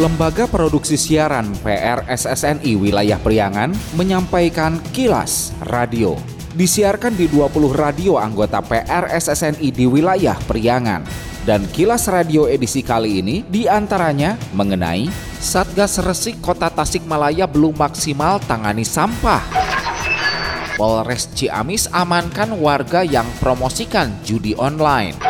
Lembaga Produksi Siaran PRSSNI Wilayah Priangan menyampaikan kilas radio. Disiarkan di 20 radio anggota PRSSNI di wilayah Priangan. Dan kilas radio edisi kali ini di antaranya mengenai Satgas Resik Kota Tasikmalaya belum maksimal tangani sampah. Polres Ciamis amankan warga yang promosikan judi online.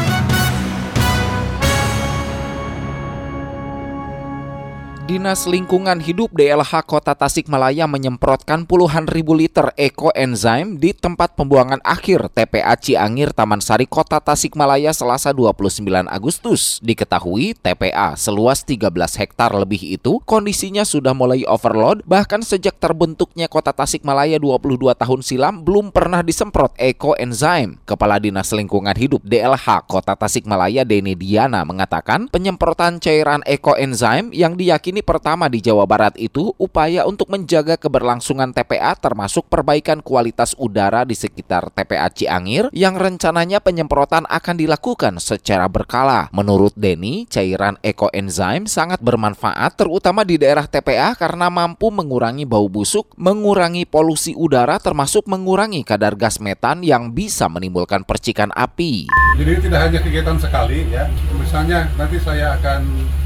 Dinas Lingkungan Hidup DLH Kota Tasikmalaya menyemprotkan puluhan ribu liter ekoenzim di tempat pembuangan akhir TPA Ciangir Taman Sari Kota Tasikmalaya Selasa 29 Agustus. Diketahui TPA seluas 13 hektar lebih itu kondisinya sudah mulai overload bahkan sejak terbentuknya Kota Tasikmalaya 22 tahun silam belum pernah disemprot ekoenzim. Kepala Dinas Lingkungan Hidup DLH Kota Tasikmalaya Deni Diana mengatakan penyemprotan cairan ekoenzim yang diyakini pertama di Jawa Barat itu upaya untuk menjaga keberlangsungan TPA termasuk perbaikan kualitas udara di sekitar TPA Ciangir yang rencananya penyemprotan akan dilakukan secara berkala. Menurut Denny, cairan ekoenzim sangat bermanfaat terutama di daerah TPA karena mampu mengurangi bau busuk, mengurangi polusi udara termasuk mengurangi kadar gas metan yang bisa menimbulkan percikan api. Jadi tidak hanya kegiatan sekali ya, misalnya nanti saya akan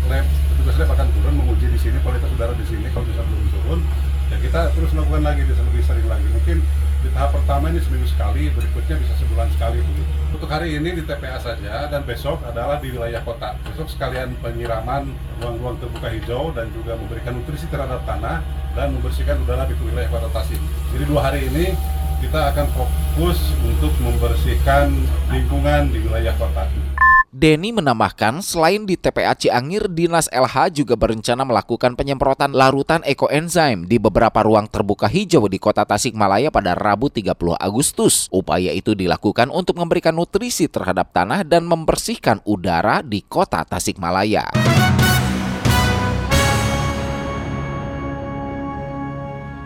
lab petugas lab akan turun menguji di sini kualitas udara di sini kalau bisa belum turun ya kita terus lakukan lagi bisa lebih sering lagi. Mungkin di tahap pertama ini seminggu sekali berikutnya bisa sebulan sekali. Untuk hari ini di TPA saja dan besok adalah di wilayah kota. Besok sekalian penyiraman ruang-ruang terbuka hijau dan juga memberikan nutrisi terhadap tanah dan membersihkan udara di wilayah kota Tasik. Jadi dua hari ini kita akan fokus untuk membersihkan lingkungan di wilayah kota Denny menambahkan, selain di TPA Ciangir, Dinas LH juga berencana melakukan penyemprotan larutan ekoenzim di beberapa ruang terbuka hijau di kota Tasikmalaya pada Rabu 30 Agustus. Upaya itu dilakukan untuk memberikan nutrisi terhadap tanah dan membersihkan udara di kota Tasikmalaya.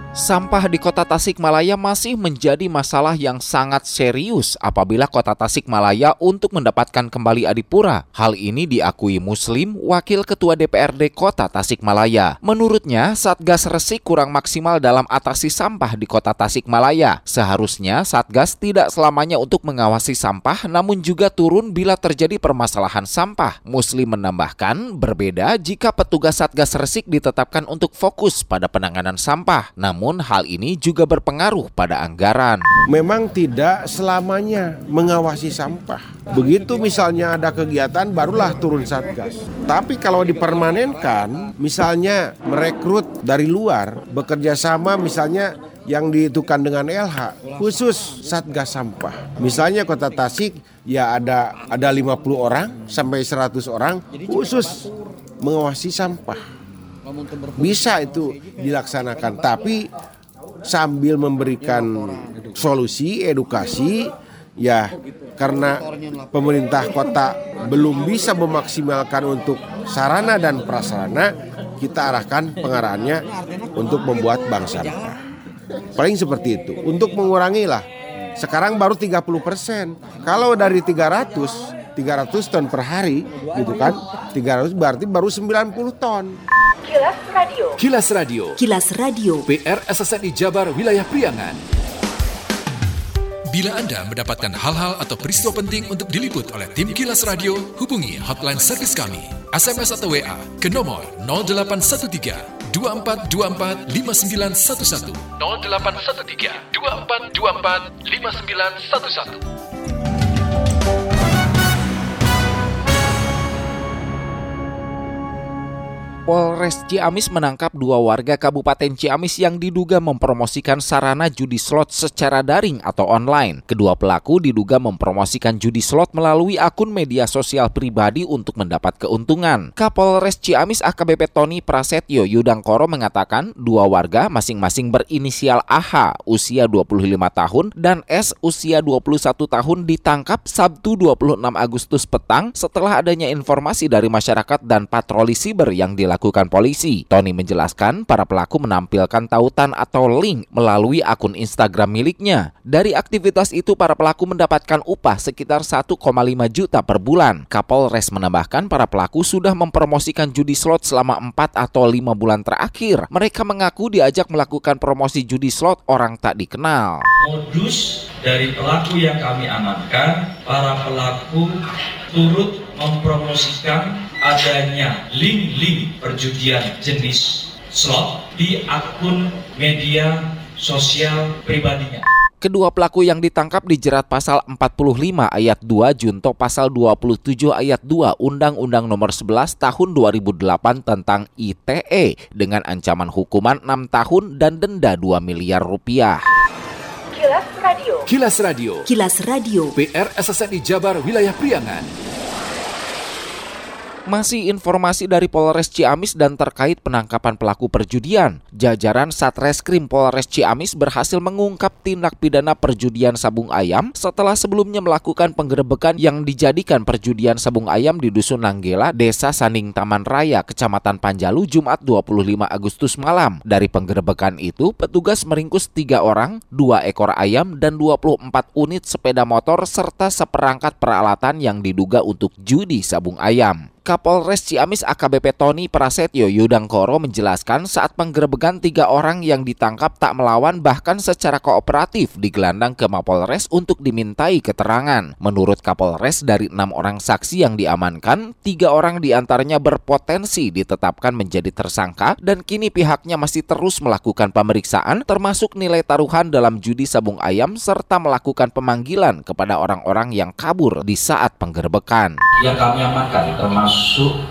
Sampah di kota Tasikmalaya masih menjadi masalah yang sangat serius apabila kota Tasikmalaya untuk mendapatkan kembali Adipura. Hal ini diakui Muslim, Wakil Ketua DPRD Kota Tasikmalaya. Menurutnya, Satgas Resik kurang maksimal dalam atasi sampah di kota Tasikmalaya. Seharusnya Satgas tidak selamanya untuk mengawasi sampah namun juga turun bila terjadi permasalahan sampah. Muslim menambahkan, berbeda jika petugas Satgas Resik ditetapkan untuk fokus pada penanganan sampah. Namun namun hal ini juga berpengaruh pada anggaran. Memang tidak selamanya mengawasi sampah. Begitu misalnya ada kegiatan barulah turun satgas. Tapi kalau dipermanenkan, misalnya merekrut dari luar, bekerja sama misalnya yang dihitungkan dengan LH khusus satgas sampah. Misalnya Kota Tasik ya ada ada 50 orang sampai 100 orang khusus mengawasi sampah bisa itu dilaksanakan tapi sambil memberikan solusi edukasi ya karena pemerintah kota belum bisa memaksimalkan untuk sarana dan prasarana kita arahkan pengarahannya untuk membuat bank sampah paling seperti itu. Untuk mengurangi lah sekarang baru 30 persen. Kalau dari 300 300 ton per hari gitu kan 300 berarti baru 90 ton Kilas Radio. Kilas Radio. Kilas Radio. PR SSNI Jabar Wilayah Priangan. Bila Anda mendapatkan hal-hal atau peristiwa penting untuk diliput oleh tim Kilas Radio, hubungi hotline servis kami, SMS atau WA ke nomor 0813 2424 5911 0813 2424 5911 Polres Ciamis menangkap dua warga Kabupaten Ciamis yang diduga mempromosikan sarana judi slot secara daring atau online. Kedua pelaku diduga mempromosikan judi slot melalui akun media sosial pribadi untuk mendapat keuntungan. Kapolres Ciamis AKBP Tony Prasetyo Yudangkoro mengatakan dua warga masing-masing berinisial AH usia 25 tahun dan S usia 21 tahun ditangkap Sabtu 26 Agustus petang setelah adanya informasi dari masyarakat dan patroli siber yang dilakukan dilakukan polisi. Tony menjelaskan para pelaku menampilkan tautan atau link melalui akun Instagram miliknya. Dari aktivitas itu para pelaku mendapatkan upah sekitar 1,5 juta per bulan. Kapolres menambahkan para pelaku sudah mempromosikan judi slot selama 4 atau 5 bulan terakhir. Mereka mengaku diajak melakukan promosi judi slot orang tak dikenal. Modus dari pelaku yang kami amankan, para pelaku turut mempromosikan adanya link-link perjudian jenis slot di akun media sosial pribadinya. Kedua pelaku yang ditangkap dijerat pasal 45 ayat 2 junto pasal 27 ayat 2 Undang-Undang Nomor 11 Tahun 2008 tentang ITE dengan ancaman hukuman 6 tahun dan denda 2 miliar rupiah. Kilas Radio. Kilas Radio. Kilas Radio. PR SSNI Jabar Wilayah Priangan. Masih informasi dari Polres Ciamis dan terkait penangkapan pelaku perjudian. Jajaran Satreskrim Polres Ciamis berhasil mengungkap tindak pidana perjudian sabung ayam setelah sebelumnya melakukan penggerebekan yang dijadikan perjudian sabung ayam di Dusun Nanggela, Desa Saning Taman Raya, Kecamatan Panjalu, Jumat 25 Agustus malam. Dari penggerebekan itu, petugas meringkus tiga orang, dua ekor ayam, dan 24 unit sepeda motor serta seperangkat peralatan yang diduga untuk judi sabung ayam. Kapolres Ciamis AKBP Tony Prasetyo Yudangkoro menjelaskan saat penggerebekan tiga orang yang ditangkap tak melawan bahkan secara kooperatif digelandang ke Mapolres untuk dimintai keterangan. Menurut Kapolres dari enam orang saksi yang diamankan, tiga orang di antaranya berpotensi ditetapkan menjadi tersangka dan kini pihaknya masih terus melakukan pemeriksaan termasuk nilai taruhan dalam judi sabung ayam serta melakukan pemanggilan kepada orang-orang yang kabur di saat penggerebekan. Yang kami amankan termasuk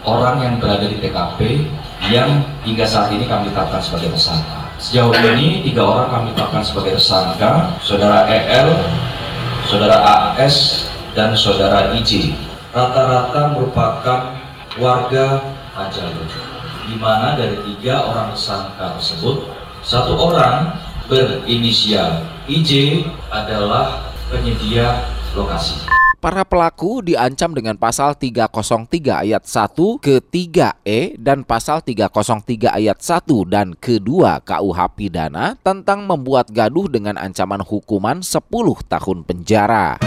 orang yang berada di TKP yang hingga saat ini kami tetapkan sebagai tersangka. Sejauh ini tiga orang kami tetapkan sebagai tersangka, saudara EL, saudara AS, dan saudara IJ. Rata-rata merupakan warga Panjalu, di mana dari tiga orang tersangka tersebut, satu orang berinisial IJ adalah penyedia lokasi. Para pelaku diancam dengan pasal 303 ayat 1 ke 3E dan pasal 303 ayat 1 dan kedua KUH pidana tentang membuat gaduh dengan ancaman hukuman 10 tahun penjara.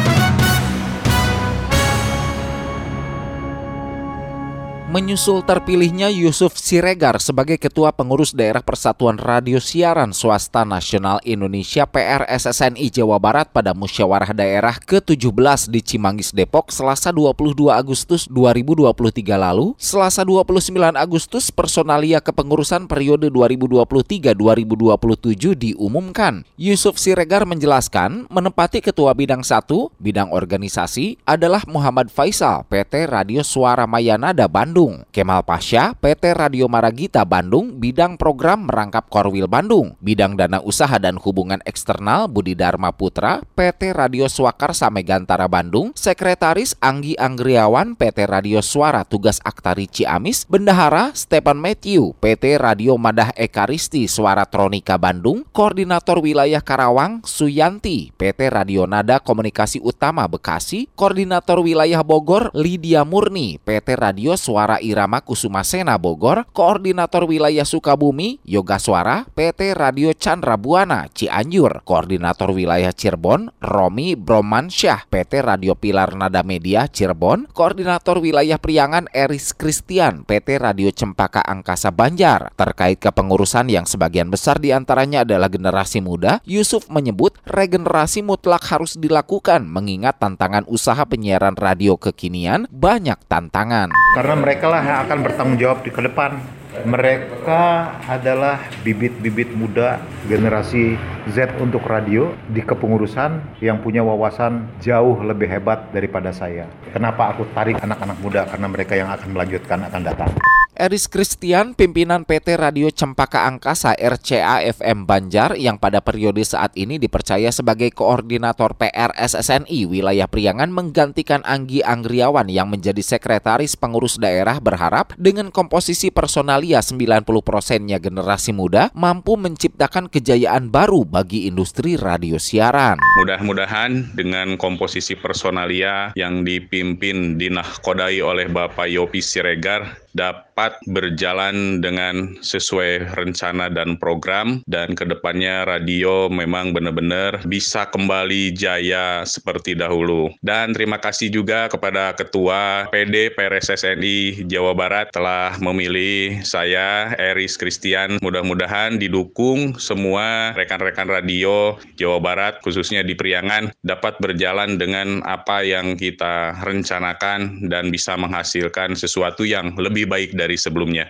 Menyusul terpilihnya Yusuf Siregar sebagai Ketua Pengurus Daerah Persatuan Radio Siaran Swasta Nasional Indonesia PRSSNI Jawa Barat pada Musyawarah Daerah ke-17 di Cimanggis Depok Selasa 22 Agustus 2023 lalu, Selasa 29 Agustus personalia kepengurusan periode 2023-2027 diumumkan. Yusuf Siregar menjelaskan menempati Ketua Bidang 1, Bidang Organisasi adalah Muhammad Faisal, PT Radio Suara Mayanada Bandung. Kemal Pasha, PT Radio Maragita Bandung, bidang program merangkap Korwil Bandung, bidang dana usaha dan hubungan eksternal Budi Dharma Putra, PT Radio Swakarsa Megantara Bandung, Sekretaris Anggi Anggriawan, PT Radio Suara Tugas Aktari Ciamis, Bendahara Stephen Matthew, PT Radio Madah Ekaristi Suara Tronika Bandung, Koordinator Wilayah Karawang, Suyanti, PT Radio Nada Komunikasi Utama Bekasi, Koordinator Wilayah Bogor, Lydia Murni, PT Radio Suara Irama Kusuma Sena Bogor, Koordinator Wilayah Sukabumi, Yoga Suara, PT Radio Chandra Buana, Cianjur, Koordinator Wilayah Cirebon, Romi Bromansyah, PT Radio Pilar Nada Media, Cirebon, Koordinator Wilayah Priangan, Eris Christian, PT Radio Cempaka Angkasa Banjar. Terkait kepengurusan yang sebagian besar di antaranya adalah generasi muda, Yusuf menyebut regenerasi mutlak harus dilakukan mengingat tantangan usaha penyiaran radio kekinian banyak tantangan. karena mereka lah yang akan bertanggung jawab di ke depan. Mereka adalah bibit-bibit muda generasi Z untuk radio di kepengurusan yang punya wawasan jauh lebih hebat daripada saya. Kenapa aku tarik anak-anak muda? Karena mereka yang akan melanjutkan akan datang. Eris Christian, pimpinan PT Radio Cempaka Angkasa RCA FM Banjar yang pada periode saat ini dipercaya sebagai koordinator PRSSNI wilayah Priangan menggantikan Anggi Anggriawan yang menjadi sekretaris pengurus daerah berharap dengan komposisi personalia 90 persennya generasi muda mampu menciptakan kejayaan baru bagi industri radio siaran. Mudah-mudahan dengan komposisi personalia yang dipimpin dinahkodai oleh Bapak Yopi Siregar dapat berjalan dengan sesuai rencana dan program dan ke depannya radio memang benar-benar bisa kembali jaya seperti dahulu. Dan terima kasih juga kepada Ketua PD PRSSNI Jawa Barat telah memilih saya Eris Christian. Mudah-mudahan didukung semua rekan-rekan radio Jawa Barat khususnya di Priangan dapat berjalan dengan apa yang kita rencanakan dan bisa menghasilkan sesuatu yang lebih baik dari sebelumnya.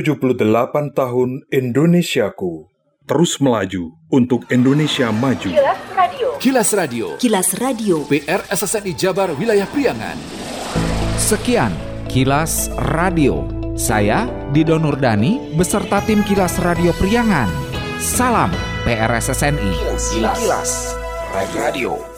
Delapan tahun Indonesiaku terus melaju untuk Indonesia maju. Kilas Radio. Kilas Radio. Kilas Radio. PR SSNI Jabar Wilayah Priangan. Sekian Kilas Radio. Saya Dido Nurdani beserta tim Kilas Radio Priangan. Salam PRSSNI. Kilas. Kilas Radio.